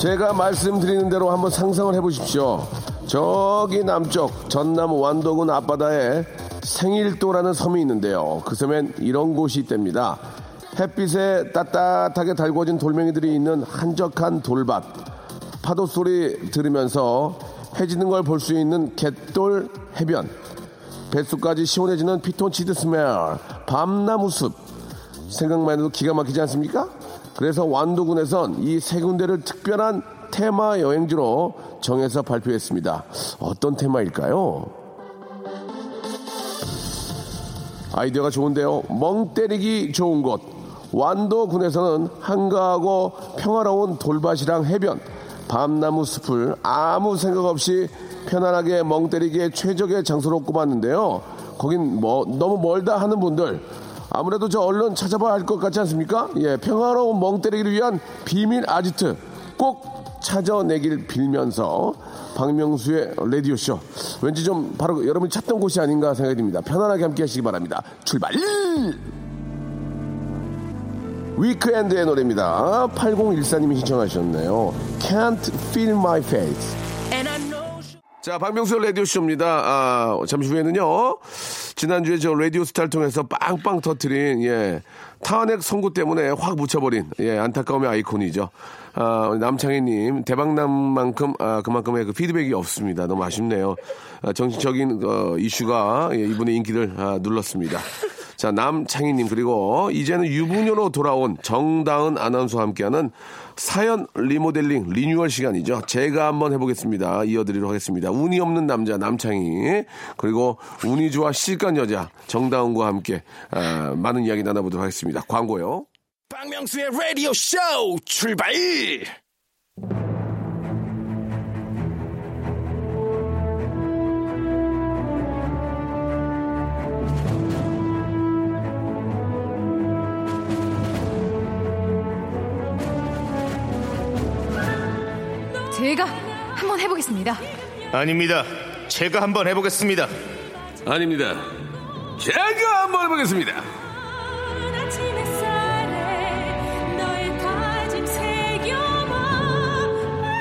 제가 말씀드리는 대로 한번 상상을 해보십시오. 저기 남쪽 전남 완도군 앞바다에 생일도라는 섬이 있는데요. 그 섬엔 이런 곳이 있답니다. 햇빛에 따뜻하게 달궈진 돌멩이들이 있는 한적한 돌밭. 파도 소리 들으면서 해지는 걸 볼 수 있는 갯돌 해변. 뱃속까지 시원해지는 피톤치드 스멜. 밤나무 숲. 생각만 해도 기가 막히지 않습니까? 그래서 완도군에선 이 세 군데를 특별한 테마 여행지로 정해서 발표했습니다. 어떤 테마일까요? 아이디어가 좋은데요. 멍 때리기 좋은 곳. 완도군에서는 한가하고 평화로운 돌밭이랑 해변, 밤나무 숲을 아무 생각 없이 편안하게 멍 때리기에 최적의 장소로 꼽았는데요. 거긴 뭐 너무 멀다 하는 분들 아무래도 저 얼른 찾아봐야 할 것 같지 않습니까? 예, 평화로운 멍 때리기를 위한 비밀 아지트 꼭 찾아내길 빌면서 박명수의 라디오쇼 왠지 좀 바로 여러분이 찾던 곳이 아닌가 생각이 듭니다. 편안하게 함께 하시기 바랍니다. 출발! 위크엔드의 노래입니다. 8014님이 신청하셨네요. Can't Feel My Face. 자, 박명수 라디오쇼입니다. 아, 잠시 후에는요, 지난주에 저 라디오 스타를 통해서 빵빵 터트린, 예, 탄핵 선고 때문에 확 묻혀버린, 예, 안타까움의 아이콘이죠. 아, 남창희님, 대박남만큼, 아, 그만큼의 그 피드백이 없습니다. 너무 아쉽네요. 아, 정치적인, 어, 이슈가, 예, 이분의 인기를, 아, 눌렀습니다. 자, 남창희님, 그리고 이제는 유부녀로 돌아온 정다은 아나운서와 함께하는 사연 리모델링 리뉴얼 시간이죠. 제가 한번 해보겠습니다. 이어드리도록 하겠습니다. 운이 없는 남자 남창희 그리고 운이 좋아 실간 여자 정다은과 함께 아, 많은 이야기 나눠보도록 하겠습니다. 광고요. 박명수의 라디오 쇼 출발! 제가 한번 해보겠습니다. 아닙니다. 제가 한번 해보겠습니다. 아닙니다. 제가 한번 해보겠습니다.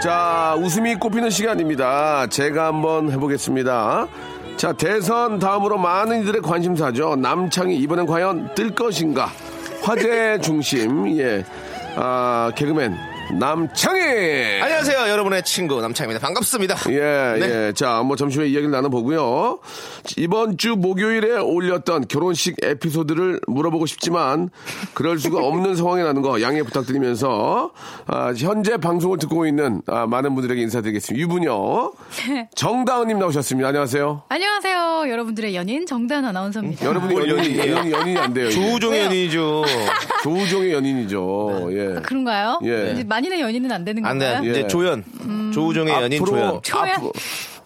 자, 웃음이 꼽히는 시간입니다. 제가 한번 해보겠습니다. 자, 대선 다음으로 많은 이들의 관심사죠. 남창이 이번엔 과연 뜰 것인가? 화제 중심, 예. 아, 개그맨, 남창희! 안녕하세요, 여러분의 친구 남창입니다. 반갑습니다. 예, 네. 예. 자, 뭐 잠시 후에 이야기를 나눠보고요. 이번 주 목요일에 올렸던 결혼식 에피소드를 물어보고 싶지만, 그럴 수가 없는 상황이라는 거 양해 부탁드리면서, 아, 현재 방송을 듣고 있는 아, 많은 분들에게 인사드리겠습니다. 유부녀. 정다은님 나오셨습니다. 안녕하세요. 안녕하세요, 여러분들의 연인 정다은 아나운서입니다. 여러분이 뭘 연인이, 연인이에요? 연인이, 안 돼요. 조우종의 연인이죠. 조우종의 연인이죠. 예. 그런가요? 예. 만인의 연인은 안 되는 안 돼. 건가요? 이제 예. 조연. 조우종의 연인 조연. 조연? 앞으로,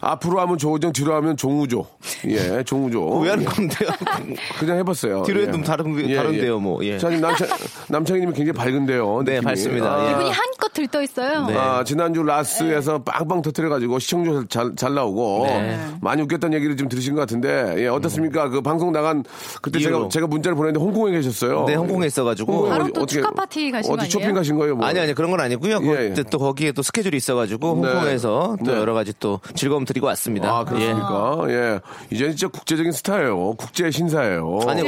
앞으로 하면 조우정, 뒤로 하면 종우조. 예, 종우조. 왜 하는 예. 건데요? 그냥 해봤어요. 뒤로 예. 해도 다른, 다른데요, 뭐. 예. 자, 남창, 남창희님이 굉장히 밝은데요. 네, 느낌이. 밝습니다. 아, 예. 이분이 한껏 들떠 있어요. 네. 아, 지난주 라스에서 빵빵 터트려가지고 시청률 잘, 잘 나오고 네. 많이 웃겼다는 얘기를 좀 들으신 것 같은데 예, 어떻습니까? 그 방송 나간 그때 제가. 제가 문자를 보냈는데 홍콩에 계셨어요. 네, 홍콩에 있어가지고. 홍콩에 바로 어디- 또 어떻게- 축하 파티 가신 거 어디 쇼핑? 가신 거예요? 뭐. 아니, 아니, 그런 건 아니고요. 예, 예. 그때 또 거기에 또 스케줄이 있어가지고 네. 홍콩에서 또 네. 여러 가지 또 즐거움 드리고 왔습니다. 아, 그렇습니까? 예. 이제는 진짜 국제적인 스타예요. 국제 신사예요. 예. 아니요,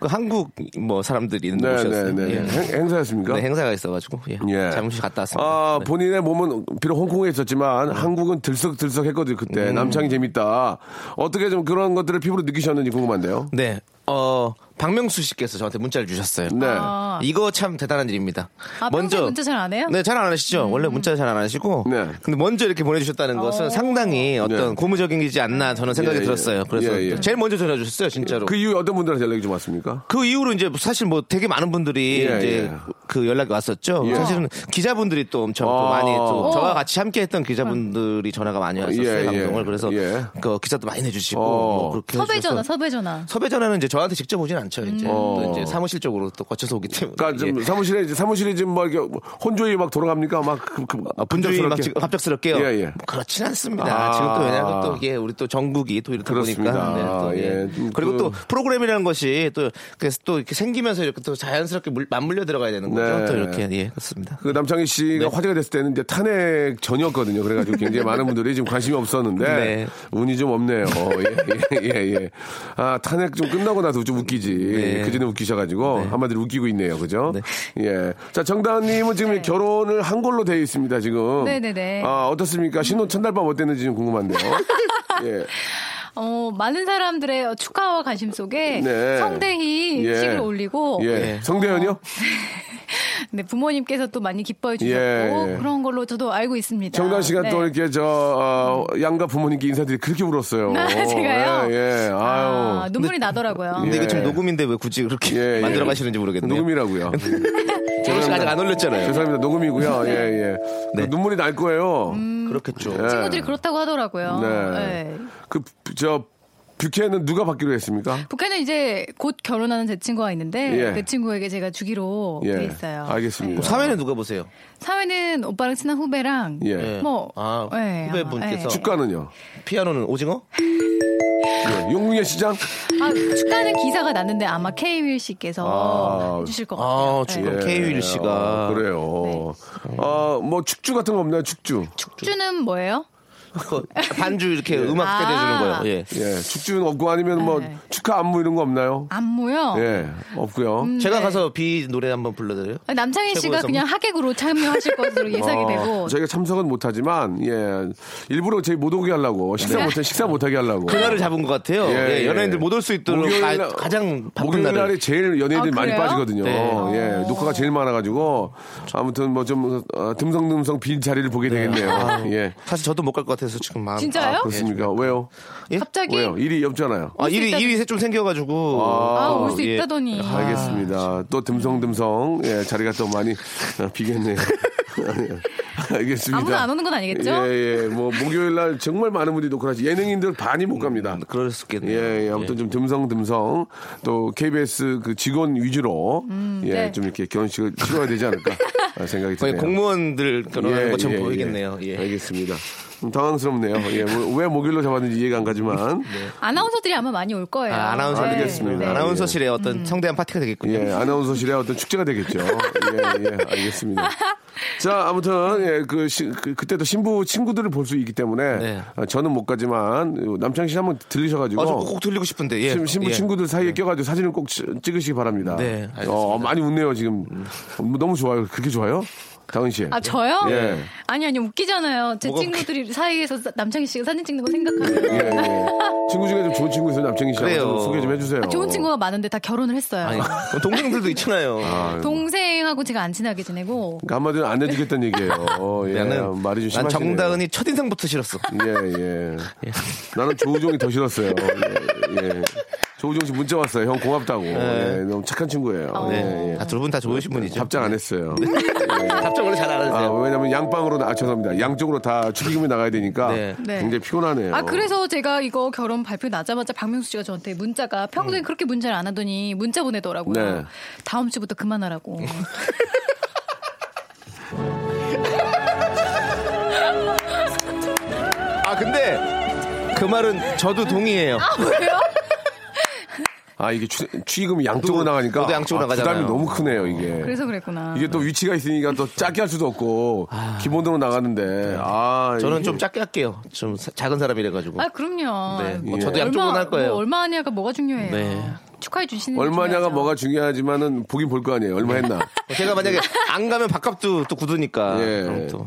그 한국 뭐 사람들이 있는 네, 곳이었어요. 네, 네. 예. 행, 행사였습니까? 네, 행사가 있어가지고 예. 예. 잠시 갔다 왔습니다. 아, 네. 본인의 몸은 비록 홍콩에 있었지만 한국은 들썩들썩 했거든요, 그때. 음. 남창이 재밌다. 어떻게 좀 그런 것들을 피부로 느끼셨는지 궁금한데요. 네. 어, 박명수 씨께서 저한테 문자를 주셨어요. 네. 아. 이거 참 대단한 일입니다. 아, 평소에 문자 잘 안 해요? 네, 잘 안 하시죠. 원래 문자 잘 안 하시고. 네. 근데 먼저 이렇게 보내주셨다는 것은 상당히 어떤 네. 고무적이지 않나 저는 생각이 예, 예. 들었어요. 그래서 예, 예. 제일 먼저 전해주셨어요, 진짜로. 그 그, 이후에 어떤 분들한테 연락이 좀 왔습니까? 이후로 이제 사실 뭐 되게 많은 분들이 예, 이제 예. 그 연락이 왔었죠. 예. 사실은 기자분들이 또 엄청 또 아. 많이 또 어. 저와 같이 함께 했던 기자분들이 전화가 많이 왔었어요. 방송을. 그래서 예. 그 기사도 많이 내주시고 어. 뭐 그렇게 섭외 전화, 섭외 전화. 섭외 전화는 이제 저한테 직접 오진 않죠. 이제 어. 또 이제 사무실 쪽으로 또 거쳐서 오기 때문에. 그러니까 좀 예. 사무실에 이제 사무실이 지금 뭐 이렇게 혼조이 막 돌아갑니까? 막 그, 그, 아, 분주히 막 갑작스럽게. 지금 갑작스럽게요. 예, 예. 뭐 그렇진 않습니다. 아. 지금 또 왜냐하면 또 이게 우리 또 전국이 또 이렇다 그렇습니다. 보니까 네, 또, 예. 예, 좀 그리고 그- 또 프로그램이라는 것이 또 그래서 또 이렇게 생기면서 이렇게 또 자연스럽게 물, 맞물려 들어가야 되는 거죠. 네. 또 이렇게 예 그렇습니다. 그 남창희 씨가 네. 화제가 됐을 때는 이제 탄핵 전이었거든요. 그래가지고 굉장히 많은 분들이 지금 관심이 없었는데 네. 운이 좀 없네요. 예, 예, 예, 예. 아 탄핵 좀 끝나고 나서 좀 웃기지. 네. 그 전에 웃기셔가지고 한마디로 웃기고 있네요. 그죠? 네. 예. 자 정다은님은 지금 결혼을 한 걸로 되어 있습니다. 지금. 네네네. 아 어떻습니까? 신혼 첫날 밤 어땠는지 좀 궁금한데요. 예. 어, 많은 사람들의 축하와 관심 속에 네. 성대히 예. 식을 올리고 예. 네. 성대현이요? 네, 부모님께서 또 많이 기뻐해 주셨고 예, 예. 그런 걸로 저도 알고 있습니다. 정다은 씨가 네. 또 이렇게 저 어, 양가 부모님께 인사드리 그렇게 울었어요. 아, 제가요? 예, 예. 아유. 아, 눈물이 나더라고요. 근데 이게 지금 예. 녹음인데 왜 굳이 그렇게 예, 예. 만들어 가시는지 모르겠네요. 녹음이라고요. 씨가 아직 안 올렸잖아요. 죄송합니다. 녹음이고요. 예, 예. 네. 눈물이 날 거예요. 그렇겠죠. 예. 친구들이 그렇다고 하더라고요. 네. 네. 그, 저, 뷰케는 누가 받기로 했습니까? 북한은 이제 곧 결혼하는 제 친구가 있는데 예. 그 친구에게 제가 주기로 예. 돼 있어요. 알겠습니다. 네. 사회는 누가 보세요? 사회는 오빠랑 친한 후배랑 예. 예. 뭐 아, 예, 후배분께서 아마, 축가는요? 피아노는 오징어? 예. 용궁의 시장? 예. 아, 축가는 기사가 났는데 아마 케이윌 씨께서 아. 해주실 것 아, 같아요. 축가. 네. 케이윌 씨가. 아, 그래요. 아, 뭐 축주 같은 거 없나요? 축주. 축주는 뭐예요? 그 반주 이렇게 예. 음악 때려주는 아. 거예요. 예. 예. 축주는 없고 아니면 뭐 네. 축하 안무 이런 거 없나요? 안무요. 예. 없고요. 음, 제가 네. 가서 비 노래 한번 불러드려요? 남창희 씨가 그냥 하객으로 참여하실 것으로 예상이 어, 되고 저희가 참석은 못하지만 예 일부러 저희 못 오게 하려고 식사 네. 못 식사 못하게 하려고 그날을 잡은 것 같아요. 예, 예, 연예인들 예. 못올 수 있도록 목요일 가, 날- 가 장 바쁜 목요일. 날에 제일 연예인들이 아, 많이? 빠지거든요. 네. 예, 녹화가 제일 많아가지고 아무튼 뭐 좀 듬성듬성 빈 자리를 보게 되겠네요. 예, 사실 저도 못 갈 것 같아 서 지금 마음. 진짜요? 아, 그렇습니까? 왜요? 예? 갑자기 왜요? 일이 없잖아요. 아, 올수 일이, 있다- 일이 좀 생겨가지고. 아, 올수 예. 있다더니 알겠습니다. 또 듬성듬성 예, 자리가 또 많이 어, 비겠네요. 알겠습니다. 아무나 안 오는 건 아니겠죠? 예, 예. 뭐 목요일 날 정말 많은 분들이 녹화를 하시 예능인들 반이 못 갑니다. 그럴 수 있겠네요. 예, 예, 아무튼 좀 듬성듬성 또 KBS 그 직원 위주로 예, 네. 좀 이렇게 결혼식을 치러야 되지 않을까 생각이 거의 드네요. 공무원들 결혼하는 예, 것처럼 예, 보이겠네요. 예. 알겠습니다. 좀 당황스럽네요. 예, 뭐, 왜 목요일로 잡았는지 이해가 안 가지만 아나운서들이 아마 많이 올 거예요. 아, 아나운서 네. 알겠습니다. 네. 아나운서실에 어떤 성대한 파티가 되겠군요. 예, 아나운서실의 어떤 축제가 되겠죠. 예, 예, 알겠습니다. 자, 아무튼 예, 그, 시, 그 그때도 신부 친구들을 볼 수 있기 때문에 네. 아, 저는 못 가지만 남창희 씨 한번 들리셔가지고 아, 저꼭 들리고 싶은데. 예. 신- 신부 예. 친구들 사이에 껴가지고 사진을 꼭 치- 찍으시기 바랍니다. 네, 알겠습니다. 어, 많이 웃네요 지금. 어, 너무 좋아요. 그렇게 좋아요? 다은 씨. 아 저요? 예. 아니 아니 웃기잖아요. 제 뭐가 친구들이 사이에서 남창희 씨가 사진 찍는 거 생각하면 예, 예. 친구 중에 좀 좋은 친구 있어요, 남창희 씨. 그래요. 소개 좀 해주세요. 아, 좋은 친구가 많은데 다 결혼을 했어요. 아니, 동생들도 있잖아요. 아유, 동생하고 제가 안 친하게 지내고 그러니까 한마디로 안 해주겠다는 얘기예요. 어, 예. 나는 말이 좀난 심하시네요. 정다은이 첫인상부터 싫었어. 예, 예. 나는 조우종이 더 싫었어요. 예, 예. 조우종 씨 문자 왔어요. 형 고맙다고. 예, 너무 착한 친구예요. 예, 예. 아, 둘분다 좋으신 분이죠. 답장 안 했어요. 답장 원래 잘안 아, 하세요. 왜냐면 양방으로, 나, 아, 죄송합니다. 양쪽으로 다 축의금이 나가야 되니까 네. 네. 굉장히 피곤하네요. 아 그래서 제가 이거 결혼 발표 나자마자 박명수 씨가 저한테 문자가 평소에 그렇게 문자를 안 하더니 문자 보내더라고요. 네. 다음 주부터 그만하라고. 아, 근데 그 말은 저도 동의해요. 아 왜요? 아 이게 취, 취임이 양쪽으로 또, 나가니까 또도 양쪽으로 아, 부담이 나가잖아요. 너무 크네요 이게. 그래서 그랬구나. 이게 또 위치가 있으니까 또 작게 할 수도 없고 기본으로 나가는데 아 저는 이게- 좀 작게 할게요. 좀 사- 작은 사람이라 가지고. 아 그럼요. 네, 뭐 예. 저도 양쪽으로 할 거예요. 뭐 얼마 하냐가 뭐가 중요해요. 네. 축하해 주시는 게 얼마냐가 중요하죠. 뭐가 중요하지만은 보긴 볼 거 아니에요. 얼마 했나. 제가 만약에 안 가면 밥값도 또 굳으니까. 예. 또.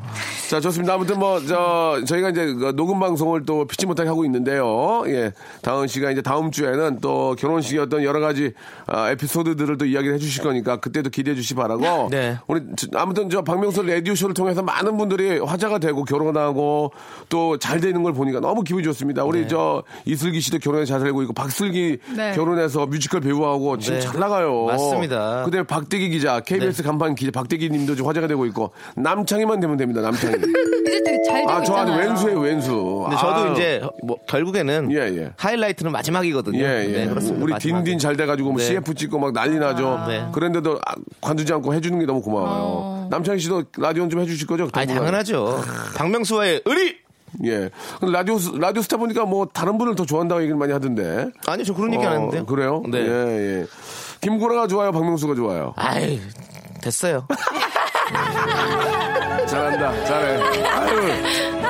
자, 좋습니다. 아무튼 뭐, 저, 저희가 이제 그 녹음 방송을 또 피치 못하게 하고 있는데요. 예. 다은 씨가 이제 다음 주에는 또 결혼식이었던 여러 가지 아, 에피소드들을 또 이야기를 해 주실 거니까 그때도 기대해 주시 기 바라고. 네. 우리 저- 아무튼 저 박명수 라디오쇼를 통해서 많은 분들이 화제가 되고 결혼하고 또 잘 되는 걸 보니까 너무 기분이 좋습니다. 우리 저 이슬기 씨도 결혼에 잘 살고 있고 박슬기 네. 결혼해서 뮤 지컬 배우하고 지금 네. 잘 나가요. 맞습니다. 그다음에 박대기 기자, KBS 간판 기자 박대기 님도 좀 화제가 되고 있고 남창희만 되면 됩니다. 남창희. 이제 되게 잘 되고 아, 저 아주 있잖아요. 왼수예요, 왼수. 근데 저도 아유. 이제 뭐 결국에는 예, 예. 하이라이트는 마지막이거든요. 예, 예. 네, 그렇습니다. 우리 마지막에. 딘딘 잘 돼가지고 뭐 네. CF 찍고 막 난리 나죠. 네. 그런데도 아, 관두지 않고 해주는 게 너무 고마워요. 남창희 씨도 라디오 좀 해주실 거죠? 아니 당연하죠. 박명수와의 의리. 예. 라디오, 스- 라디오 스타 보니까 뭐 다른 분을 더 좋아한다고 얘기를 많이 하던데. 아니 저 그런 얘기 안 어, 했는데요. 그래요? 네. 예, 예. 김구라가 좋아요? 박명수가 좋아요? 아이 됐어요. 잘한다. 잘해. 아유,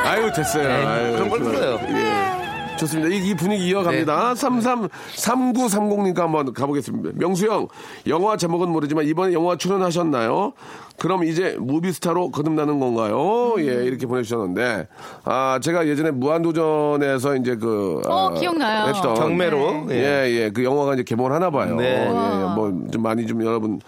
아유, 됐어요. 네, 아유, 그런 걸. 불러요. 예. 좋습니다. 이, 이 분위기 이어갑니다. 네. 33, 3930니까 한번 가보겠습니다. 명수 형, 영화 제목은 모르지만 이번에 영화 출연하셨나요? 그럼 이제 무비스타로 거듭나는 건가요? 예, 이렇게 보내주셨는데, 아, 제가 예전에 무한도전에서 이제 그, 어, 아, 기억나요. 했던. 경매로. 예, 예, 그 영화가 이제 개봉을 하나 봐요. 네. 예, 뭐, 좀 많이 좀 여러분,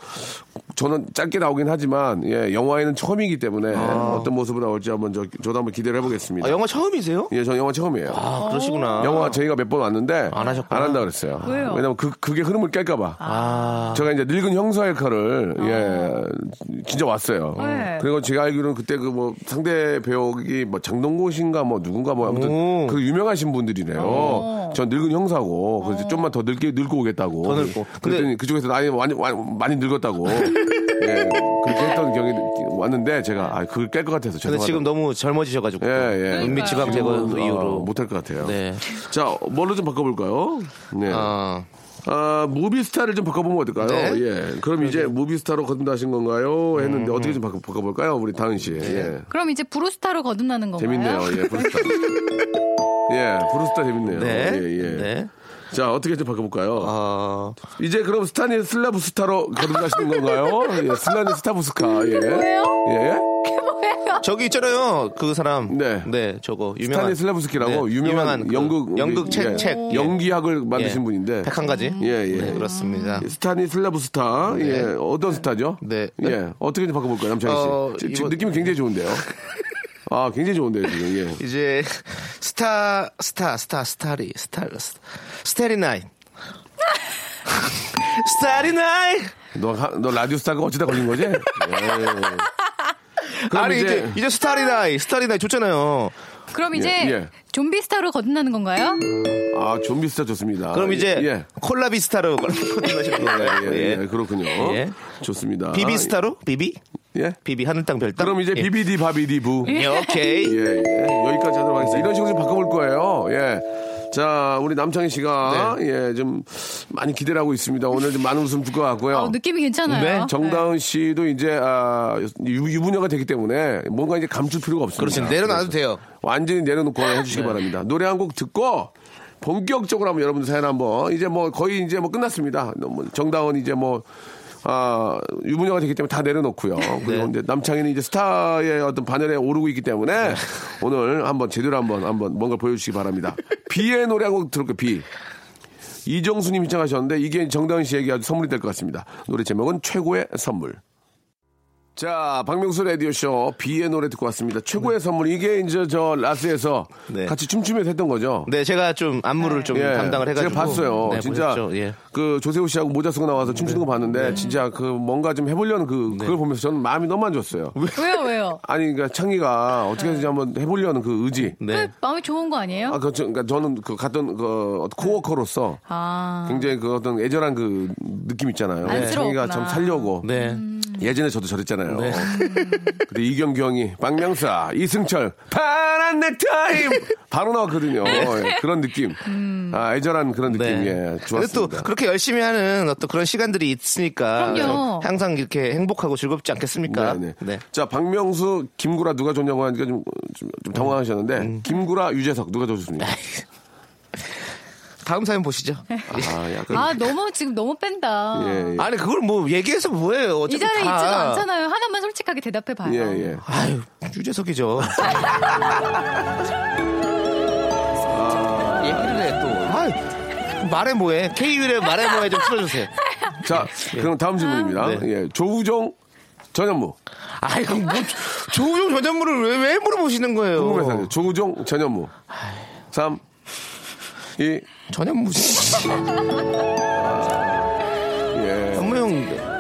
저는 짧게 나오긴 하지만, 예, 영화에는 처음이기 때문에 어떤 모습으로 나올지 한번 저, 저도 한번 기대를 해보겠습니다. 아, 영화 처음이세요? 예, 저 영화 처음이에요. 아 그러시구나. 영화 저희가 몇 번 왔는데 안 하셨구나. 한다 그랬어요. 왜요? 왜냐면 그 그게 흐름을 깰까봐. 아 제가 이제 늙은 형사 역할을 예 진짜 왔어요. 네. 그리고 제가 알기로는 그때 그 뭐 상대 배역이 뭐 장동건 씨인가 뭐 누군가 뭐 아무튼 오. 그 유명하신 분들이래요. 전 늙은 형사고 그래서 좀만 더 늙게 늙고 오겠다고. 더 늙고. 그랬더니 그쪽에서 많이 많이 많이 늙었다고. 예 그렇게 했던 경이 왔는데 제가 아 그걸 깰 것 같아서 근데 죄송하다. 지금 너무 젊어지셔가지고. 예, 예. 은미 지방 제거 지금은, 이후로. 어, 못할 것 같아요. 네. 자, 뭘로 좀 바꿔볼까요? 네. 아, 아 movie star를 좀 바꿔보면 어떨까요? 네. 예. 그럼 이제 movie star로 거듭나신 건가요? 했는데 어떻게 좀 바꿔, 바꿔볼까요? 우리 다은 씨. 예. 그럼 이제 브루스타로 거듭나는 건가요? 재밌네요. 예, 브루스타. 예, 브루스타 재밌네요. 네. 예, 예. 네. 자, 어떻게 좀 바꿔볼까요? 아 이제 그럼 스타니 슬라브 스타로 거듭나시는 건가요? 예, 슬라니 스타브스카. 예. 뭐예요? 예. 저기 있잖아요. 그 사람. 네. 네. 저거 유명한. 스타니 슬라브스키라고 네, 유명한, 그 연극 연극 책 예, 책. 예. 연기학을 만드신 예. 분인데 백한 가지. 예, 예. 네, 그렇습니다. 스타니 슬라브 스타. 예. 어떤 스타죠? 네. 예. 어떻게 좀 바꿔 볼까요, 남창희 씨? 어, 지- 이거- 느낌이 굉장히 좋은데요. 아, 굉장히 좋은데요, 지금. 예. 이제 스타 스타 스타 starry 스타 starry night starry night 너, 하- 너 라디오 스타가 어찌다 걸린 거지? 예. 그럼 아니 이제 이제, 이제 starry night starry night 좋잖아요. 그럼 이제 예, 예. 좀비 스타로 거듭나는 건가요? 아, 좀비 스타 좋습니다. 그럼 이제 예. 콜라비 스타로 거듭나시는 예, 건가요? 예, 예. 예, 그렇군요. 예. 좋습니다. 비비 스타로 비비 예. 비비 하늘 땅 별 땅. 그럼 이제 예. 비비디 바비디 부. 예, 오케이. 예, 예. 여기까지 하도록 하겠습니다. 이런 식으로 좀 바꿔볼 거예요. 예. 자, 우리 남창희 씨가, 네. 예, 좀 많이 기대를 하고 있습니다. 오늘 좀 많은 웃음 줄것 같고요. 어, 느낌이 괜찮아요. 네, 정다은 씨도 이제, 아, 유, 유부녀가 되기 때문에 뭔가 이제 감출 필요가 없습니다. 그렇지 내려놔도 돼요. 완전히 내려놓고 해주시기 네. 바랍니다. 노래 한 곡 듣고, 본격적으로 한번 여러분들 사연 한번, 이제 뭐 거의 이제 뭐 끝났습니다. 너무 정다은 이제 뭐, 아, 유부녀가 되기 때문에 다 내려놓고요. 그리고 네. 이제 남창희는 이제 스타의 어떤 반열에 오르고 있기 때문에 오늘 한번 제대로 한번 한번 뭔가 보여주시기 바랍니다. 비의 노래 한곡 들을게요, 비. 이정수님 신청하셨는데 이게 정다은 씨에게 아주 선물이 될 것 같습니다. 노래 제목은 최고의 선물. 자, 박명수 라디오쇼 비의 노래 듣고 왔습니다. 최고의 선물. 이게 이제 저 라스에서 네. 같이 춤추면서 했던 거죠. 네, 제가 좀 안무를 좀 예, 담당을 해가지고. 제가 봤어요. 네, 진짜 보셨죠? 예. 그 조세호 씨하고 모자 쓰고 나와서 춤추는 거 봤는데 진짜 그 뭔가 좀 해보려는 그 그걸 보면서 저는 마음이 너무 안 좋았어요. 왜요, 왜요? 아니 그러니까 창희가 어떻게 해서 한번 해보려는 그 의지. 네. 그 마음이 좋은 거 아니에요? 아, 그, 저- 그러니까 저는 그 갔던 그 코워커로서 아. 굉장히 그 어떤 애절한 그 느낌 있잖아요. 안쓰러웠구나. 창희가 참 살려고. 네. 예전에 저도 저랬잖아요. 근데 이경경이 박명사, 이승철, 파 넥타임 바로 나왔거든요. 예, 그런 느낌. 아, 애절한 그런 느낌. 예, 근데 또 좋았습니다. 그렇게 열심히 하는 어떤 그런 시간들이 있으니까 그럼요. 항상 이렇게 행복하고 즐겁지 않겠습니까? 네, 네. 네. 자, 박명수, 김구라 누가 좋냐고 하니까 좀, 좀, 좀 당황하셨는데, 음. 김구라, 유재석 누가 더 좋습니까? 다음 사연 보시죠. 아, 약간. 아 너무 지금 너무 뺀다. 예, 예. 아니 그걸 뭐 얘기해서 뭐해요? 이 어차피 자리에 다. 있지도 않잖아요. 하나만 솔직하게 대답해 봐요. 예, 예. 아유 유재석이죠. 얘기를 해 또. 아이, 말해 뭐해? K율의 말해 뭐해 좀 틀어주세요. 자, 그럼 다음 질문입니다. 네. 예, 조우종 전현무. 아이 그럼 뭐 조우종 전현무를 왜, 왜 물어보시는 거예요? 궁금해서 조우종 전현무. 3, 2, 전현무 씨. 예. 현무 형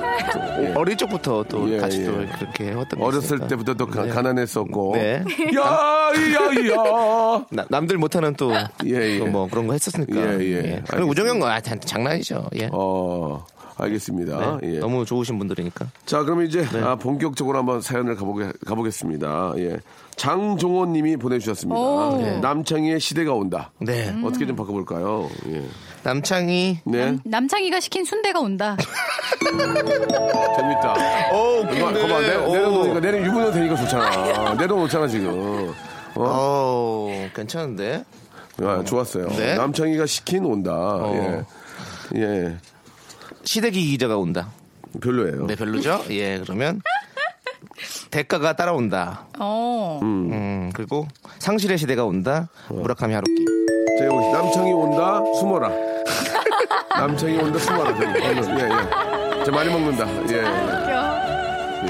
어릴 적부터 또 예, 같이 예. 또 그렇게 했던 게 어렸을 있으니까. 때부터 또 가, 가난했었고. 네. 야, 야, 야. 나- 남들 못하는 또, 예, 예. 또뭐 그런 거 했었으니까. 예, 예. 그리고 우정 형, 아, 단- 장난이죠. 예. 어, 알겠습니다. 네, 예. 너무 좋으신 분들이니까. 자, 그럼 이제 아, 본격적으로 한번 사연을 가보게, 가보겠습니다. 예. 장종원 님이 보내주셨습니다. 오. 네. 남창희의 시대가 온다. 네. 어떻게 좀 바꿔볼까요? 예. 남창이. 네. 남창희가 시킨 순대가 온다. 재밌다. 오, 봐봐. 내, 내려놓으니까, 내려, 유부녀 되니까 좋잖아. 내려놓잖아, 지금. 어? 어, 괜찮은데? 아, 좋았어요. 네. 남창희가 시킨 온다. 예. 예. 시대기 기자가 온다. 별로예요. 네, 별로죠? 예, 그러면. 대가가 따라온다. 어. 음, 그리고 상실의 시대가 온다. 무라카미 하루키. 자, 여기 남창희 온다, 숨어라. 남창희 온다, 숨어라. 저기. 예, 예. 저 많이 먹는다. 예. 예.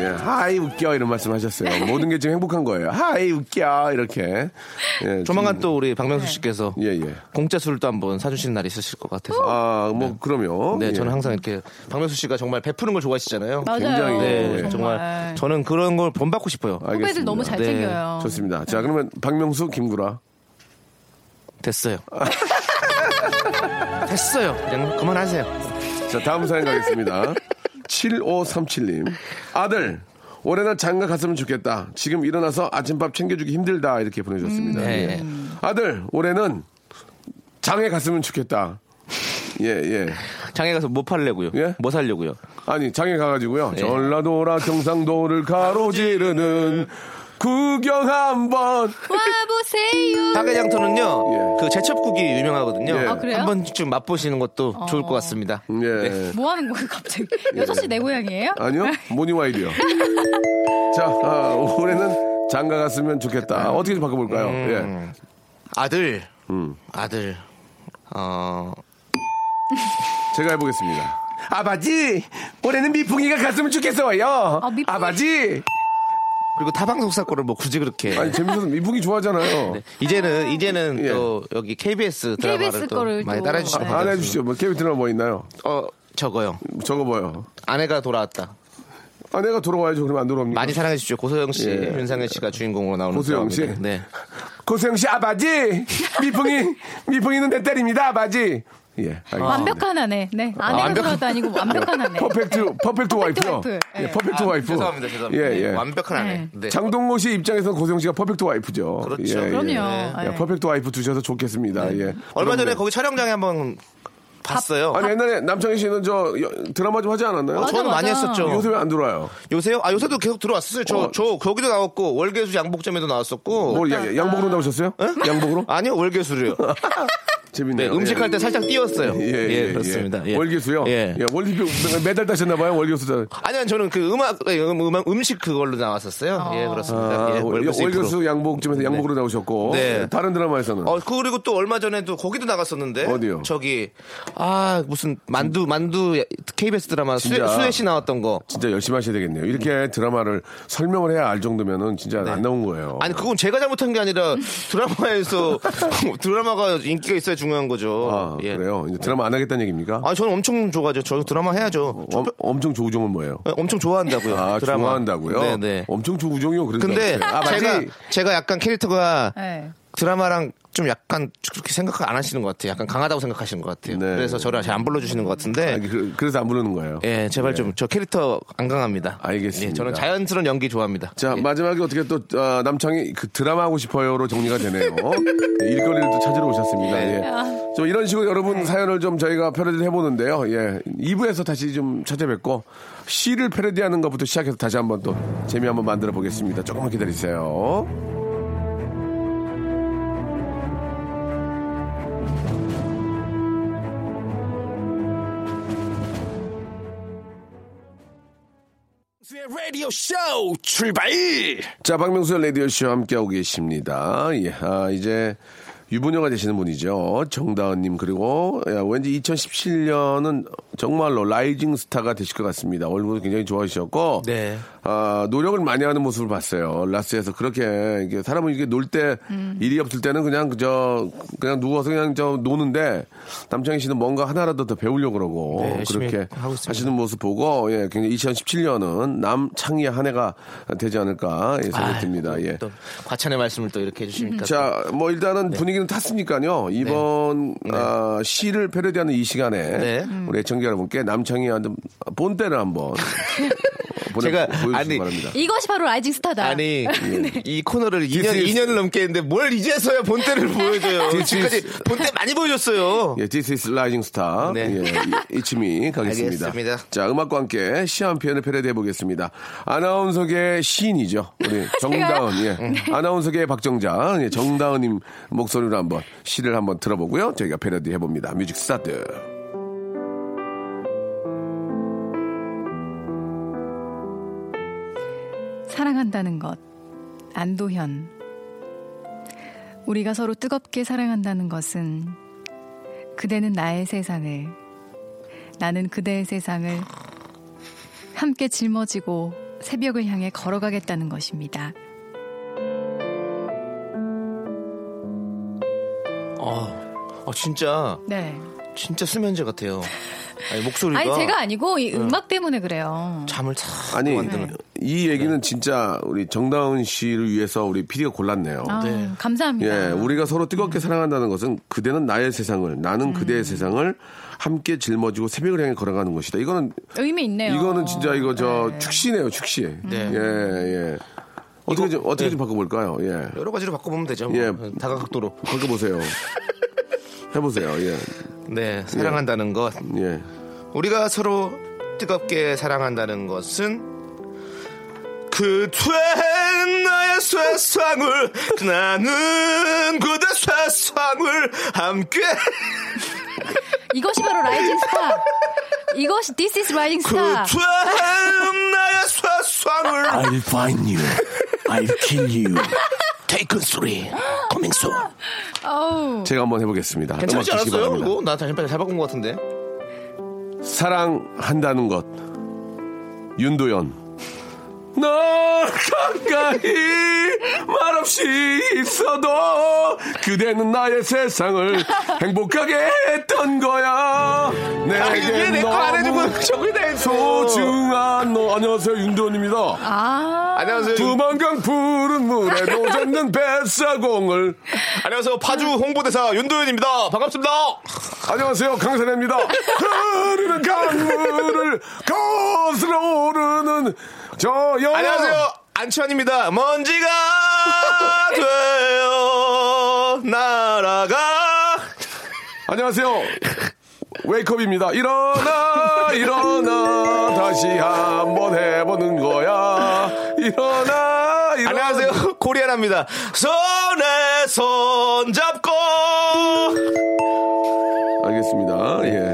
하이, 웃겨. 이런 말씀 하셨어요. 모든 게 지금 행복한 거예요. 하이, 웃겨. 이렇게. 예, 조만간 지금- 또 우리 박명수 씨께서 예, 예. 공짜 술을 또 한번 사주시는 날이 있으실 것 같아서. 아, 뭐, 그러면. 네, 예. 저는 항상 이렇게 박명수 씨가 정말 베푸는 걸 좋아하시잖아요. 맞아요. 굉장히, 네, 예. 정말 저는 그런 걸 본받고 싶어요. 알겠습니다. 후배들 너무 잘 네, 챙겨요. 좋습니다. 자, 그러면 박명수, 김구라. 됐어요. 됐어요. 그냥 그만하세요. 자, 다음 사연 가겠습니다. 7537님. 아들, 올해는 장가 갔으면 좋겠다. 지금 일어나서 아침밥 챙겨주기 힘들다. 이렇게 보내주셨습니다. 음, 네. 예. 아들, 올해는 장에 갔으면 좋겠다. 예, 예. 장에 가서 뭐 팔려고요? 예? 뭐 살려고요? 아니, 장에 가가지고요. 네. 전라도라 경상도를 가로지르는 구경 한번. 와보세요. 사계장터는요, 예. 그 제첩국이 유명하거든요. 예. 아, 그래요? 한 번쯤 맛보시는 것도 좋을 것 같습니다. 예. 뭐 하는 거예요, 갑자기? 6시 내 고향이에요? 아니요? 모니와일이요. 자, 아, 올해는 장가 갔으면 좋겠다. 어떻게 좀 바꿔볼까요? 예. 아들, 음. 아들, 어, 제가 해보겠습니다. 아버지, 올해는 미풍이가 갔으면 좋겠어요. 아, 미풍이? 아버지. 그리고 타방송사 거를 뭐 굳이 그렇게. 아니 재밌어서 미풍이 좋아하잖아요. 네. 이제는, 이제는 예. 또 여기 KBS 드라마를 KBS 또 거를 많이 또, 따라해 주시면 네. 안 해주시죠. 뭐 KBS 드라마 뭐 있나요? 어, 저거요. 적어봐요. 아내가 돌아왔다. 아내가 돌아와야죠. 그러면 안 돌아옵니까? 많이 사랑해 주십시오. 고소영 씨, 예. 윤상현 씨가 주인공으로 나오는 고소영 씨? 드라마입니다. 네. 고소영 씨 아버지, 미풍이 미풍이는 내 딸입니다. 아버지. 예. 완벽한 아내. 네. 아내가 완벽한- 들어도 아니고 완벽한 아내. perfect perfect 와이프요. 와이프. 예, 예. perfect 아, 와이프. 죄송합니다. 죄송합니다. 예, 예. 완벽한 아내. 네. 네. 장동건 씨 입장에서는 고소영 씨가 perfect 와이프죠. 그렇죠. 예, 예. 그럼요. 야, 예. perfect 와이프 두셔서 좋겠습니다. 예. 얼마 전에 거기 촬영장에 한번 봤어요. 아니 옛날에 남창희 씨는 저 여- 드라마 좀 하지 않았나요? 어, 저는 맞아, 많이. 했었죠. 요새 왜 안 들어와요? 요새요? 아, 요새도 계속 들어왔었어요. 저, 어. 저, 거기도 나왔고, 월계수 양복점에도 나왔었고. 뭘 야- 양복으로 나오셨어요? 양복으로? 아니요, 월계수로요. 네, 재밌네요. 음식할 때 살짝 띄웠어요. 예, 예, 예, 그렇습니다. 예. 예. 월계수요? 예. 예, 월계수 매달 따셨나봐요, 월계수. 아니요, 저는 그 음악, 예, 음, 음악, 음식 그걸로 나왔었어요. 예, 그렇습니다. 아, 예, 월- 월계수 월계수 입으로. 양복점에서 양복으로 나오셨고. 네. 다른 드라마에서는. 어, 그리고 또 얼마 전에도 거기도 나갔었는데. 어디요? 저기, 아, 무슨, 만두, 만두, KBS 드라마 수혜, 진짜. 수혜 씨 나왔던 거. 진짜 열심히 하셔야 되겠네요. 이렇게 드라마를 설명을 해야 알 정도면은 진짜 안 나온 거예요. 네. 아니, 그건 제가 잘못한 게 아니라 드라마에서, 드라마가 인기가 있어야 중요한 거죠. 아, 예. 그래요? 이제 드라마 안 하겠다는 얘기입니까? 아, 저는 엄청 좋아하죠. 저 드라마 해야죠. 엄, 엄청 조우종은 뭐예요? 네, 엄청 좋아한다고요. 아, 드라마. 좋아한다고요? 네네. 엄청 조우종이요. 근데. 아? 제가 제가 약간 캐릭터가 네. 드라마랑 좀 약간 그렇게 생각 안 하시는 것 같아요. 약간 강하다고 생각하시는 것 같아요. 네. 그래서 저를 잘 안 불러주시는 것 같은데. 아, 그, 래서안 부르는 거예요. 예, 제발 좀저 캐릭터 안 강합니다. 알겠습니다. 예, 저는 자연스러운 연기 좋아합니다. 자, 예. 마지막에 어떻게 또, 아, 남창이 그 드라마 하고 싶어요로 정리가 되네요. 예, 일거리를 또 찾으러 오셨습니다. 네. 예. 좀 이런 식으로 여러분 사연을 좀 저희가 패러디를 해보는데요. 예. 2부에서 다시 좀 찾아뵙고, 시를 패러디하는 것부터 시작해서 다시 한번 또 재미 한번 만들어 보겠습니다. 조금만 기다리세요. 라디오 쇼 출발! 자, 박명수의 라디오 쇼 함께하고 계십니다. 예, 아, 이제 유부녀가 되시는 분이죠. 정다은님, 그리고 야, 왠지 2017년은 정말로 rising star가 되실 것 같습니다. 얼굴도 굉장히 좋아지셨고, 네. 아, 노력을 많이 하는 모습을 봤어요. 라스에서 그렇게, 이게 사람은 이게 놀 때, 일이 없을 때는 그냥 그저, 그냥 누워서 그냥 저 노는데, 남창희 씨는 뭔가 하나라도 더 배우려고 그러고, 네, 그렇게. 하시는 모습 보고, 예, 굉장히 2017년은 남창희의 한 해가 되지 않을까, 예, 생각이 듭니다. 예. 또 과찬의 말씀을 또 이렇게 해주시니까. 자, 뭐 일단은 분위기 는 탔으니까요. 이번 아, 시를 패러디하는 이 시간에 네. 우리 애청자 여러분께 남창희한테 본때를 한번 보내, 제가- 아니, 바랍니다. 이것이 바로 라이징 스타다. 아니 이 코너를 2년 This is- 2년을 넘게 했는데 뭘 이제서야 본때를 보여줘요. 지금까지 본때 많이 보여줬어요. 예, This is Rising Star. 네. 예, 이치미 가겠습니다. 알겠습니다. 자, 음악과 함께 시 한 편을 패러디해 보겠습니다. 아나운서계 시인이죠. 우리 정다은, 예. 아나운서계 박정자, 예, 정다은님 목소리 로 한번 시를 한번 들어보고요. 저희가 패러디 해 봅니다. 뮤직 스타트. 사랑한다는 것. 안도현. 우리가 서로 뜨겁게 사랑한다는 것은 그대는 나의 세상을, 나는 그대의 세상을 함께 짊어지고 새벽을 향해 걸어가겠다는 것입니다. 아, 아 진짜. 네. 진짜 수면제 같아요. 아니, 목소리가. 아니 제가 아니고 이 네. 음악 때문에 그래요. 잠을 참. 아니 만드는. 이 얘기는 네. 진짜 우리 정다은 씨를 위해서 우리 PD가 골랐네요. 아, 네. 감사합니다. 예, 우리가 서로 뜨겁게 음. 사랑한다는 것은 그대는 나의 세상을, 나는 음. 그대의 세상을 함께 짊어지고 새벽을 향해 걸어가는 것이다. 이거는 의미 있네요. 이거는 진짜 이거 저 네. 축시네요, 축시. 네. 예, 예. 어떻게 좀 어떻게 좀 바꿔볼까요? 예, 여러 가지로 바꿔보면 되죠. 뭐. 예. 다각도로. 바꿔보세요. 해보세요. 예, 네, 사랑한다는 것. 예. 우리가 서로 뜨겁게 사랑한다는 것은 그대 나의 세상을 나는 그대 세상을 함께 이것이 바로 라이징 스타. 이것이 This is Rising 그대 Star. 나의 세상을 I'll find you. I'll kill you. Taken 3. Coming soon. 어우. 제가 한번 해보겠습니다. 괜찮지 않았어요? 이거 나 다시 잘 바꾼 것 같은데 사랑한다는 것 윤도현 널 가까이 말없이 있어도 그대는 나의 세상을 행복하게 했던 거야. 왜 내게 내거 안 해주고 저기다 했어. 소중한 너. 안녕하세요 윤도현입니다. 아. 안녕하세요 두만강 푸른 물에 노젓는 뱃사공을. 안녕하세요 파주 홍보대사 윤도현입니다. 반갑습니다. 안녕하세요 강산입니다 흐르는 강물을 거슬러 오르는 저 영화 안녕하세요. 안치환입니다. 먼지가 되어 날아가. 안녕하세요. 웨이크업입니다. 일어나 일어나. 다시 한번 해보는 거야. 일어나 일어나. 안녕하세요. 코리아나입니다. 손에 손 잡고. 알겠습니다. 예.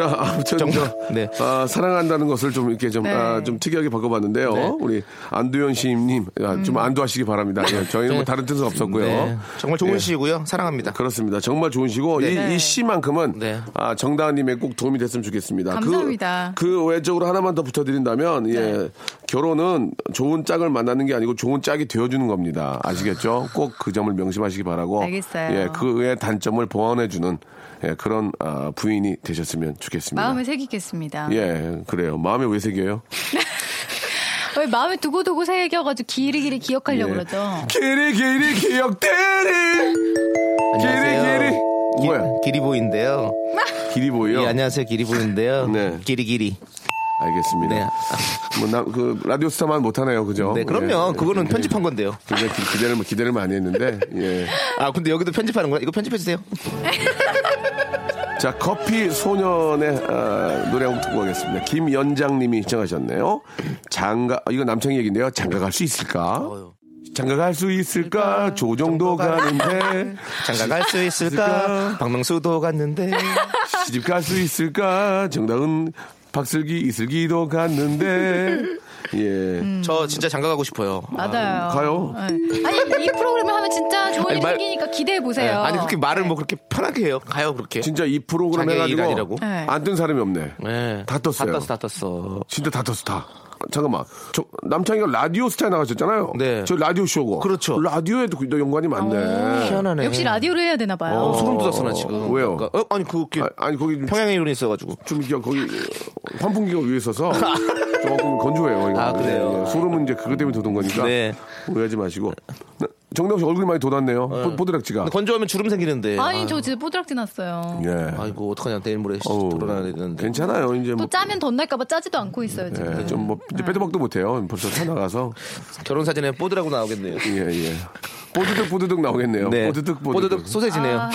자, 아무튼 정말, 저, 네. 아, 사랑한다는 것을 좀 이렇게 좀, 네. 아, 좀 특이하게 바꿔봤는데요. 네. 우리 안두현 시인님 아, 좀 안도하시기 바랍니다. 예, 저희는 뭐 다른 뜻은 없었고요. 네, 정말 좋은 예. 시이고요 사랑합니다 그렇습니다. 정말 좋은 시고 이, 이 시만큼은 네. 아, 정다은님의 꼭 도움이 됐으면 좋겠습니다. 감사합니다. 그, 그 외적으로 하나만 더 붙여드린다면 예, 결혼은 좋은 짝을 만나는 게 아니고 좋은 짝이 되어주는 겁니다. 아시겠죠? 꼭 그 점을 명심하시기 바라고. 알겠어요. 예, 그의 단점을 보완해주는 예, 그런 아, 부인이 되셨으면 좋겠습니다. 마음에 새기겠습니다. 예, 그래요. 마음에 왜 새겨요? 왜 마음에 두고두고 새겨가지고 길이길이 기억하려고 예. 그러죠. 길이 길이 기억되니 안녕하세요. 길이, 길이. 뭐야? 기리보인데요. 길이 보여. 예, 안녕하세요. 기리보인데요. 네. 기리기리. 알겠습니다. 네. 뭐, 나, 그, 라디오 스타만 못하네요. 그죠? 네, 그럼요. 예. 그거는 편집한 건데요. 굉장히 기- 기대를, 기대를 많이 했는데, 예. 아, 근데 여기도 편집하는 거야? 이거 편집해주세요. 자, 커피 소년의 아, 노래 한 곡 듣고 가겠습니다. 김연장님이 시청하셨네요. 장가, 아, 이거 남창희 얘기인데요. 장가 갈 수 있을까? 장가 갈 수 있을까? 조정도 가는데. 장가 갈 수 있을까? 있을까? 박명수도 갔는데. 시집 갈 수 있을까? 정다은, 박슬기, 이슬기도 갔는데. 예. 저 진짜 장가 가고 싶어요. 맞아요. 가요? 네. 아니 이 프로그램을 하면 진짜 좋은 아니, 일 말- 생기니까 기대해 네. 보세요. 아니, 그렇게 말을 뭐 그렇게 편하게 해요. 가요, 그렇게. 진짜 이 프로그램 해가지고 아니라고? 네. 안뜬 사람이 없네. 네. 다 떴어요. 다 떴어, 다 떴어. 진짜 다 떴어, 다. 잠깐만. 저, 남창이가 라디오 스타에 나가셨잖아요. 네. 저 라디오 쇼고. 그렇죠. 라디오에도 그 연관이 많네. 희한하네. 역시 라디오를 해야 되나 봐요. 어, 소름 돋았어, 나 지금. 왜요? 그러니까, 어, 아니, 그, 그 아, 아니, 거기 좀, 평양에 이론이 있어가지고. 좀 이렇게 거기 환풍기가 위에 있어서 조금 건조해요. 이거. 아, 그래요? 예, 소름은 이제 그것 때문에 돋은 거니까. 네. 오해하지 마시고. 정당 씨 얼굴이 많이 돋았네요. 뽀- 뽀드락지가. 근데 건조하면 주름 생기는데. 아니 아유, 저 진짜 뽀드락지 났어요. 예. 아이고, 어떡하냐. 내일 모레 돌아가야 되는데. 괜찮아요. 이제 또 뭐. 짜면 덧날까봐 짜지도 않고 있어요 지금. 예, 좀 뭐, 이제 빼도 박도 못해요. 벌써 차 나가서. 결혼 사진에 뽀드라고 나오겠네요. 예, 예. 뽀드득 뽀드득 나오겠네요. 네. 뽀드득 뽀드득. 뽀드득 소세지네요. 아,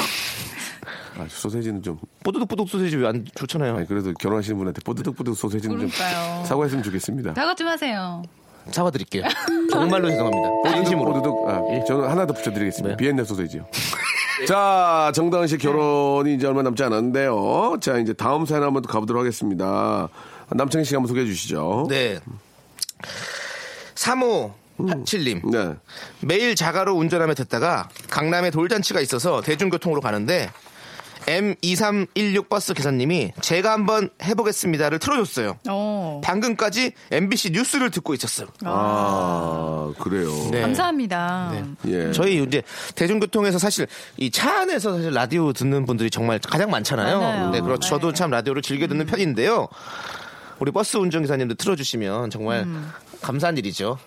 아, 소세지는 좀. 뽀드득 뽀드득 소세지 왜 안 좋잖아요. 아니, 그래도 결혼하시는 분한테 뽀드득 뽀드득 소세지는 좀 그러니까요. 사과했으면 좋겠습니다. 사과 좀 하세요. 사과드릴게요. 정말로 죄송합니다. 진심으로. 뽀드득, 아, 저는 하나 더 붙여드리겠습니다. 네. 비엔나 소세지요. 자, 정다은 씨 결혼이 이제 얼마 남지 않았는데요. 자, 이제 다음 사연 한번 또 가보도록 하겠습니다. 남창희 씨가 한번 소개해 주시죠. 네. 3호 7님 네. 매일 자가로 운전하며 듣다가 강남에 돌잔치가 있어서 대중교통으로 가는데 M2316 버스 기사님이 제가 한번 해보겠습니다를 틀어줬어요. 어. 방금까지 MBC 뉴스를 듣고 있었어요. 아, 그래요. 네. 감사합니다. 예. 저희 이제 대중교통에서 사실 이 차 안에서 사실 라디오 듣는 분들이 정말 가장 많잖아요. 많아요. 네, 그렇죠. 저도 참 라디오를 즐겨 듣는 편인데요. 우리 버스 운전기사님도 틀어주시면 정말 음. 감사한 일이죠.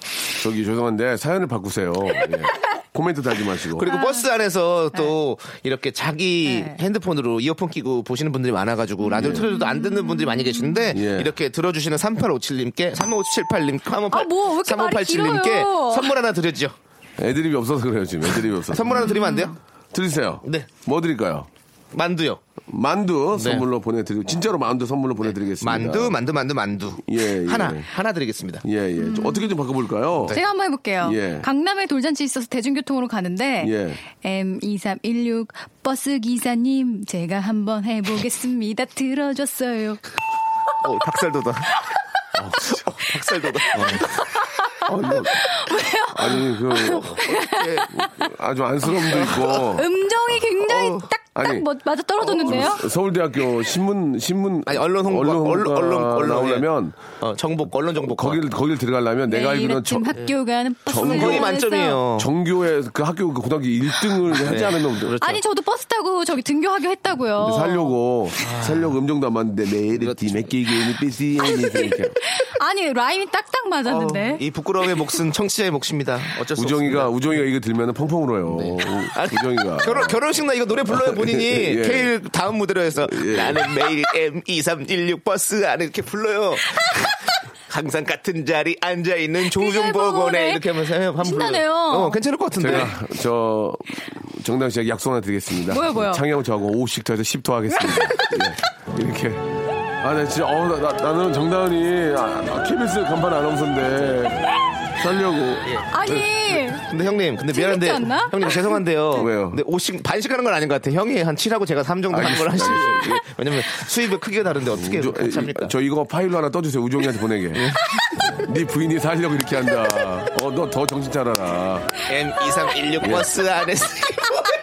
저기 죄송한데 사연을 바꾸세요. 예. 코멘트 달지 마시고. 그리고 버스 안에서 또 이렇게 자기 네. 핸드폰으로 이어폰 끼고 보시는 분들이 많아가지고 라디오 틀어줘도 안 듣는 분들이 많이 계시는데 예. 이렇게 들어주시는 3857님께 3578님, 아, 뭐왜 이렇게 말이 3587님께 길어요? 선물 하나 드렸죠. 애드립이 없어서 그래요, 지금. 애드립이 없어서. 선물 하나 드리면 안 돼요? 드리세요. 네. 뭐 드릴까요? 만두요. 만두 네. 선물로 보내드리고, 진짜로 만두 선물로 보내드리겠습니다. 만두, 만두, 만두, 만두. 예, 예. 하나, 하나 드리겠습니다. 예, 예. 좀 어떻게 좀 바꿔볼까요? 제가 한번 해볼게요. 예. 강남에 돌잔치 있어서 대중교통으로 가는데 예. M2316 버스 기사님 제가 한번 해보겠습니다. 들어줬어요. 어, 박살도다. 박살도다. 아니, 그, 아주 안쓰러움도 있고. 음정이 굉장히 어. 딱딱 아니. 뭐, 맞아 떨어졌는데요? 서울대학교 신문, 신문. 아니, 언론 홍보, 언론, 홍보가 언론, 언론. 나오려면, 어, 정복, 언론 정복. 거길, 거길 들어가려면 내가 매일 알기로는 정, 학교 가는 버스 전공이 전공이 안에서 만점이에요. 정교의 그 학교 그 고등학교 1등을 하지 않으면 그렇죠. 아니 저도 버스 타고 저기 등교하기로 했다고요. 살려고 살려고 음정도 안 맞는데 매일 삐시 이렇게 아니 라임이 딱딱 맞았는데. 어, 이 부끄러움의 몫은 청취자의 몫입니다. 어쩔 수 우정이가 없습니다. 우정이가 이거 들면은 펑펑 울어요. 우- 우정이가 결혼, 결혼식 날 이거 노래 불러요, 본인 이. 예. 케일 다음 무대로 해서 나는 매일 M2316 버스 안에 이렇게 불러요. 항상 같은 자리 앉아 있는 조종보고네 보고네. 이렇게 하면서. 한번 불러요. 신나네요. 어, 괜찮을 것 같은데. 제가 저 정당 씨에게 약속 하나 드리겠습니다. 뭐요, 뭐요? 창영 저하고 5씩 더해서 10더 하겠습니다. 예. 이렇게 아, 나 진짜 어, 나, 나, 는 정다은이 아, 아, KBS 간판 아나운서인데 살려고 아니 근데 형님, 근데 미안한데. 않나? 형님, 죄송한데요. 왜요? 근데 5씩, 반씩 하는 건 아닌 것 같아. 형이 한 7하고 제가 3 정도 하는 걸 하시죠. 왜냐면 수입의 크기가 다른데 어떻게 같이 합니까? 저 이거 파일로 하나 떠주세요. 우정이한테 보내게. 네 부인이 살려고 이렇게 한다. 어, 너 더 정신 차려라. M2316 버스 안에서.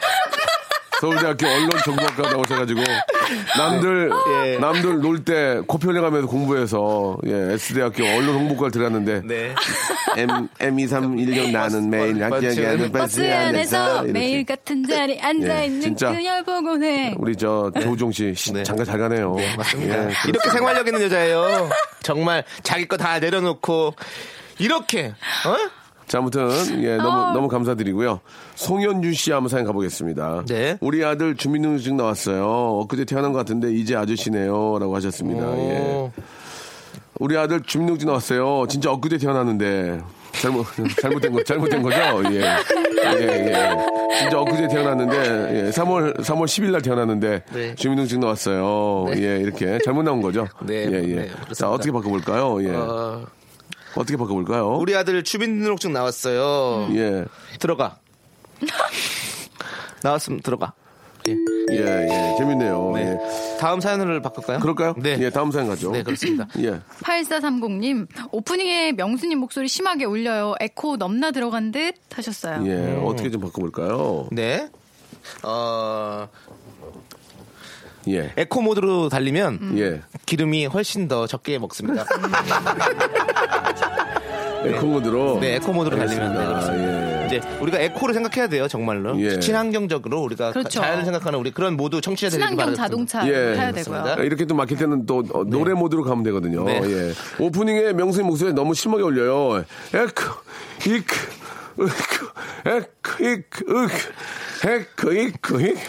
서울대학교 언론정보학과 나오셔가지고 남들 예. 남들 놀 때 코피 흘려가면서 공부해서 예, S대학교 언론홍보과를 들어갔는데 네. M M231년 나는 매일 가는 버스 안에서 매일 같은 자리 앉아 예, 있는. 그녀 보고네. 우리 저 조우종 씨 시- 네. 장가 잘 가네요. 맞습니다. 예, 이렇게 생활력 있는 여자예요. 정말 자기 거 다 내려놓고 이렇게 어? 자, 아무튼, 예, 너무, 너무 감사드리고요. 송현주 씨 한번 사연 가보겠습니다. 네. 우리 아들 주민등록증 나왔어요. 엊그제 태어난 것 같은데, 이제 아저씨네요. 라고 하셨습니다. 예. 오. 우리 아들 주민등록증 나왔어요. 진짜 엊그제 태어났는데. 잘못, 잘못된 거, 잘못된 거죠? 예. 예, 예. 진짜 엊그제 태어났는데, 예. 3월, 3월 10일 날 태어났는데, 네. 주민등록증 나왔어요. 예, 이렇게. 잘못 나온 거죠? 네, 예, 예. 네. 자, 어떻게 바꿔볼까요? 예. 어, 어떻게 바꿔볼까요? 우리 아들 주민등록증 나왔어요. 예. 들어가. 나왔으면 들어가. 예. 예, 예. 재밌네요. 네. 예. 다음 사연을 바꿀까요? 그럴까요? 네. 예, 다음 사연 가죠. 네, 그렇습니다. 예. 8430님, 오프닝에 명수님 목소리 심하게 울려요. 에코 넘나 들어간 듯 하셨어요. 예. 어떻게 좀 바꿔볼까요? 네. 어, 예. 에코 모드로 달리면 예. 기름이 훨씬 더 적게 먹습니다. 에코 모드로. 네, 에코 모드로 달리면 네, 알겠습니다. 그렇습니다. 예. 이제 우리가 에코를 생각해야 돼요, 정말로. 예. 친환경적으로 우리가 그렇죠. 자연을 생각하는 우리 그런 모두 청취자들이 친환경. 자동차 예. 타야. 되고요. 이렇게 또 막힐 때는 또 어, 노래 모드로 가면 되거든요. 네. 예. 오프닝에 명수의 목소리 너무 심하게 울려요. 에크, 이크, 으크, 에크, 이크, 으크, 에크, 이크, 이크.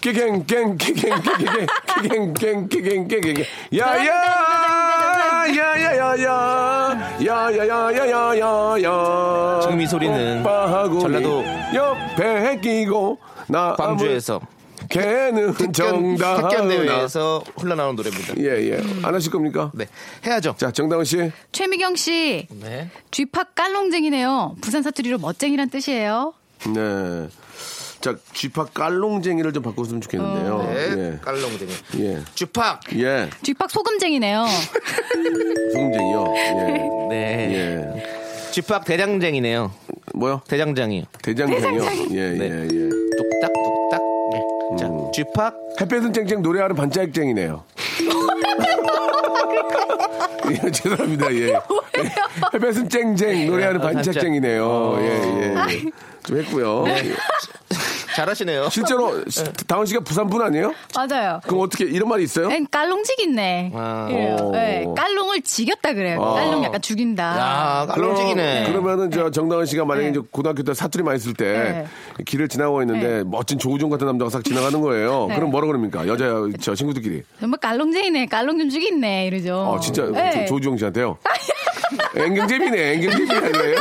끼갱, 갱, 끼갱, 끼갱, 끼갱, 갱, 끼갱, 끼갱, 야야! 야야야야 야야야야야야 지금 이 소리는 오빠하고 전라도 옆에 끼고 나 광주에서 걔는 정다은 택견대회에서 흘러나온 노래입니다. 예, 예. 안 하실 겁니까? 네, 해야죠. 자, 정다은 씨. 최미경 씨, 네. 쥐팍 깔롱쟁이네요. 부산 사투리로 멋쟁이란 뜻이에요. 네. 자, 쥐팍 깔롱쟁이를 좀 바꿨으면 좋겠는데요. 네, 깔롱쟁이. 예. 예. 주팍. 예. 쥐팍 소금쟁이네요. 소금쟁이요. 예. 네. 예. 주팍 대장쟁이네요. 뭐요? 대장장이요. 대장쟁이요. 예, 네. 예, 예. 뚝딱 뚝딱. 예. 자, 음. 주팍. 햇볕은 쨍쨍 노래하는 반짝쟁이네요. 예, 죄송합니다. 예. 햇볕은 쨍쨍 노래하는 아, 반짝. 반짝쟁이네요. 예, 예. 좀 했고요. 네. 예. 잘하시네요. 실제로 시- 다은 씨가 부산 분 아니에요? 맞아요. 그럼 어떻게 이런 말이 있어요? 엔 깔롱지겠네. 아. 이래요. 오. 네, 깔롱을 지겼다 그래요. 아. 깔롱 약간 죽인다. 야, 깔롱쟁이네. 그러면은 저 정다은 씨가 만약에 네. 이제 고등학교 때 사투리 많이 쓸때 네. 길을 지나고 있는데 네. 멋진 조우종 같은 남자가 싹 지나가는 거예요. 네. 그럼 뭐라 그럽니까? 여자 저 친구들끼리. 정말 깔롱쟁이네. 깔롱 좀 죽이네. 이러죠. 어 진짜 네. 조, 우종 씨한테요. 아니에요?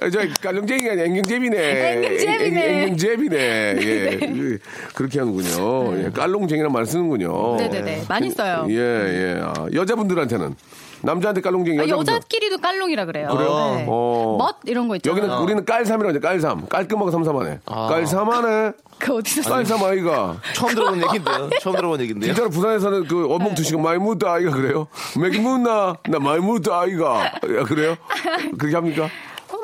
아, 저 깔롱쟁이가 아니라 앵경제비네. 앵경제비네. 앵경제비네. 예, 그- 그렇게 하는군요. 예, 깔롱쟁이란 말 쓰는군요. 네네네. 많이 써요. 예, 예. 아, 여자분들한테는 남자한테 깔롱쟁이, 아. 여자끼리도 깔롱이라 그래요. 그래요? 네. 어. 멋 이런 거 있잖아요. 여기는 우리는 깔삼이라고 하죠. 깔삼. 깔끔하고 삼삼하네. 아. 깔삼하네. 그 어디서 깔삼 아이가. 처음 들어본 얘기인데요. 처음 들어본 얘기인데요. 진짜로 부산에서는 그 네. 어묵 드시고 많이 묻다 아이가 그래요? 맥이 묻나? 나 묻다 아이가. 야, 그래요? 그렇게 합니까?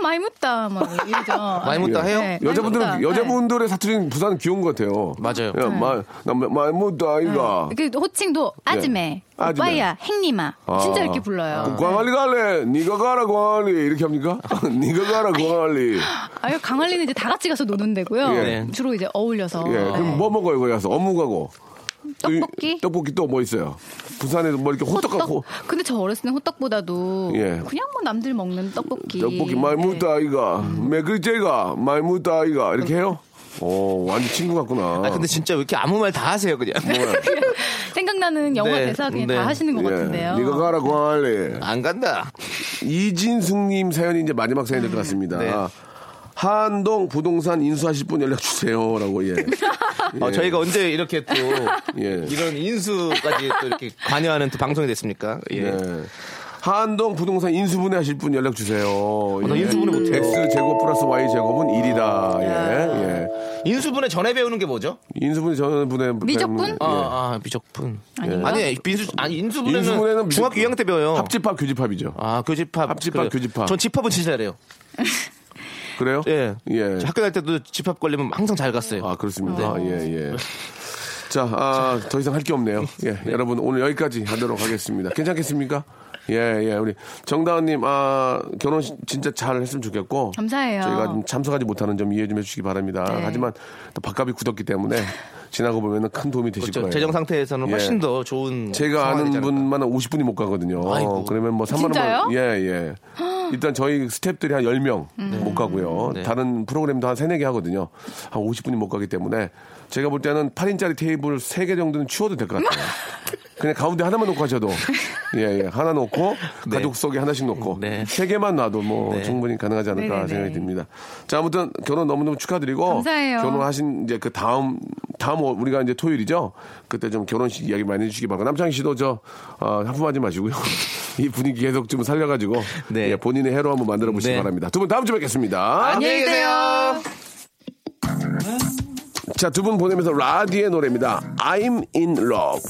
어, 많이 묻다 뭐 이러죠. 많이 묻다 해요? 네, 여자분들은. 여자분들의 사투리는 부산 귀여운 것 같아요. 맞아요. 야, 마, 나 많이 묻다 아이가. 네. 그 호칭도 아즈메, 아즈메. 오빠야, 행님아 진짜 이렇게 불러요. 그 광안리 갈래? 네가 가라 광안리 이렇게 합니까? 네가 가라 광안리. 아유 강할리는 이제 다 같이 가서 노는 데고요. 예. 주로 이제 어울려서. 예, 그럼 뭐 먹어요 거기 가서 어묵하고. 떡볶이? 이- 떡볶이 또 뭐 있어요? 부산에도 뭐 이렇게 호떡하고 호떡. 근데 저 어렸을 때 호떡보다도 예. 그냥 뭐 남들 먹는 떡볶이. 떡볶이 많이 네. 묻다 아이가 매글제가 많이 묻다 아이가 이렇게 해요? 오 완전 친구 같구나. 아, 근데 진짜 왜 이렇게 아무 말 다 하세요, 그냥. 생각나는 영화 네, 대사 그냥 네. 다 하시는 것 예, 같은데요. 네가 가라 광안리. 안 간다. 이진숙님 사연이 이제 마지막 사연이 될것 같습니다. 네. 한동 부동산 인수하실 분 연락 주세요라고 예. 어, 예. 저희가 언제 이렇게 또 예. 이런 인수까지 또 이렇게 관여하는 또 방송이 됐습니까? 예. 네. 한동 부동산 인수분해 하실 분 연락 주세요. 어, 나 인수분해 못해요. X 제곱 플러스 Y 제곱은 1이다. 예, 예. 인수분해 전에 배우는 게 뭐죠? 인수분해 전분해 미적분? 아, 아 미적분. 아닌가? 아니, 민수, 아니, 인수분해는, 인수분해는 중학교 2학년 때 배워요. 합집합 교집합이죠. 아, 교집합. 합집합, 그래요. 교집합. 전 집합은 진짜 잘해요. 그래요? 예. 예. 저 학교 다닐 때도 집합 걸리면 항상 잘 갔어요. 아, 그렇습니다. 예, 예. 자, 아, 더 이상 할 게 없네요. 예, 여러분 오늘 여기까지 하도록 하겠습니다. 괜찮겠습니까? 예, 예, 우리 정다은님, 아, 결혼 시- 진짜 잘 했으면 좋겠고. 감사해요. 저희가 좀 참석하지 못하는 점 이해 좀 해주시기 바랍니다. 네. 하지만 또 밥값이 굳었기 때문에 지나고 보면 큰 도움이 되실 그렇죠. 거예요. 재정 상태에서는 예. 훨씬 더 좋은. 제가 아는. 분만 한 50분이 못 가거든요. 아이고. 그러면 뭐 3만 진짜요? 원만 예, 예. 일단 저희 스탭들이 한 10명 못 가고요. 네. 다른 프로그램도 한 3, 4개 하거든요. 한 50분이 못 가기 때문에 제가 볼 때는 8인짜리 테이블 3개 정도는 치워도 될 것 같아요. 그냥 가운데 하나만 놓고 하셔도 예, 예. 하나 놓고 네. 가족 속에 하나씩 놓고 네. 세 개만 놔도 뭐 네. 충분히 가능하지 않을까 네네네. 생각이 듭니다. 자, 아무튼 결혼 너무너무 축하드리고 감사해요. 결혼하신 이제 그 다음 다음 월- 우리가 이제 토요일이죠. 그때 좀 결혼식 이야기 많이 해주시기 바라고 남창희 씨도 저 어, 하품하지 마시고요. 이 분위기 계속 좀 살려가지고 네. 예, 본인의 해로 한번 만들어 보시기 네. 바랍니다. 두 분 다음 주에 뵙겠습니다. 안녕히 계세요. 자, 두 분 보내면서 라디의 노래입니다. I'm in love.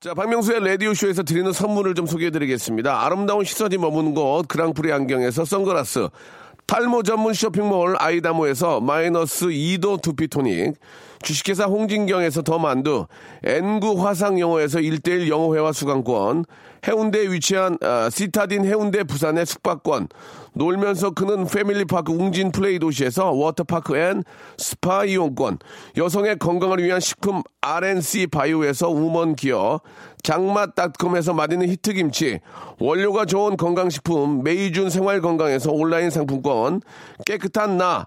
자, 박명수의 라디오쇼에서 드리는 선물을 좀 소개해드리겠습니다. 아름다운 시선이 머무는 곳, 그랑프리 안경에서 선글라스, 탈모 전문 쇼핑몰 아이다모에서 마이너스 2도 두피토닉, 주식회사 홍진경에서 더 만두, N구 화상영어에서 1대1 영어회화 수강권, 해운대에 위치한 아, 시타딘 해운대 부산의 숙박권, 놀면서 크는 패밀리파크 웅진 플레이 도시에서 워터파크 and 스파 이용권, 여성의 건강을 위한 식품 RNC 바이오에서 우먼 기어, 장맛닷컴에서 맛있는 히트김치, 원료가 좋은 건강식품 메이준 생활건강에서 온라인 상품권, 깨끗한 나,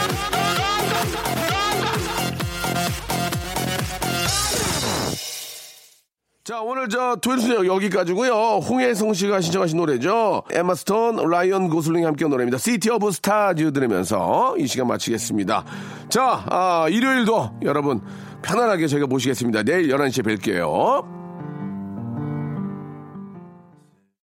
자, 오늘 저 토요일 순서 여기까지고요 홍혜성 씨가 신청하신 노래죠. 에마 스톤, 라이언 고슬링 함께 한 노래입니다. City of Stars 들으면서 이 시간 마치겠습니다. 자, 아, 일요일도 여러분 편안하게 저희가 모시겠습니다. 내일 11시에 뵐게요.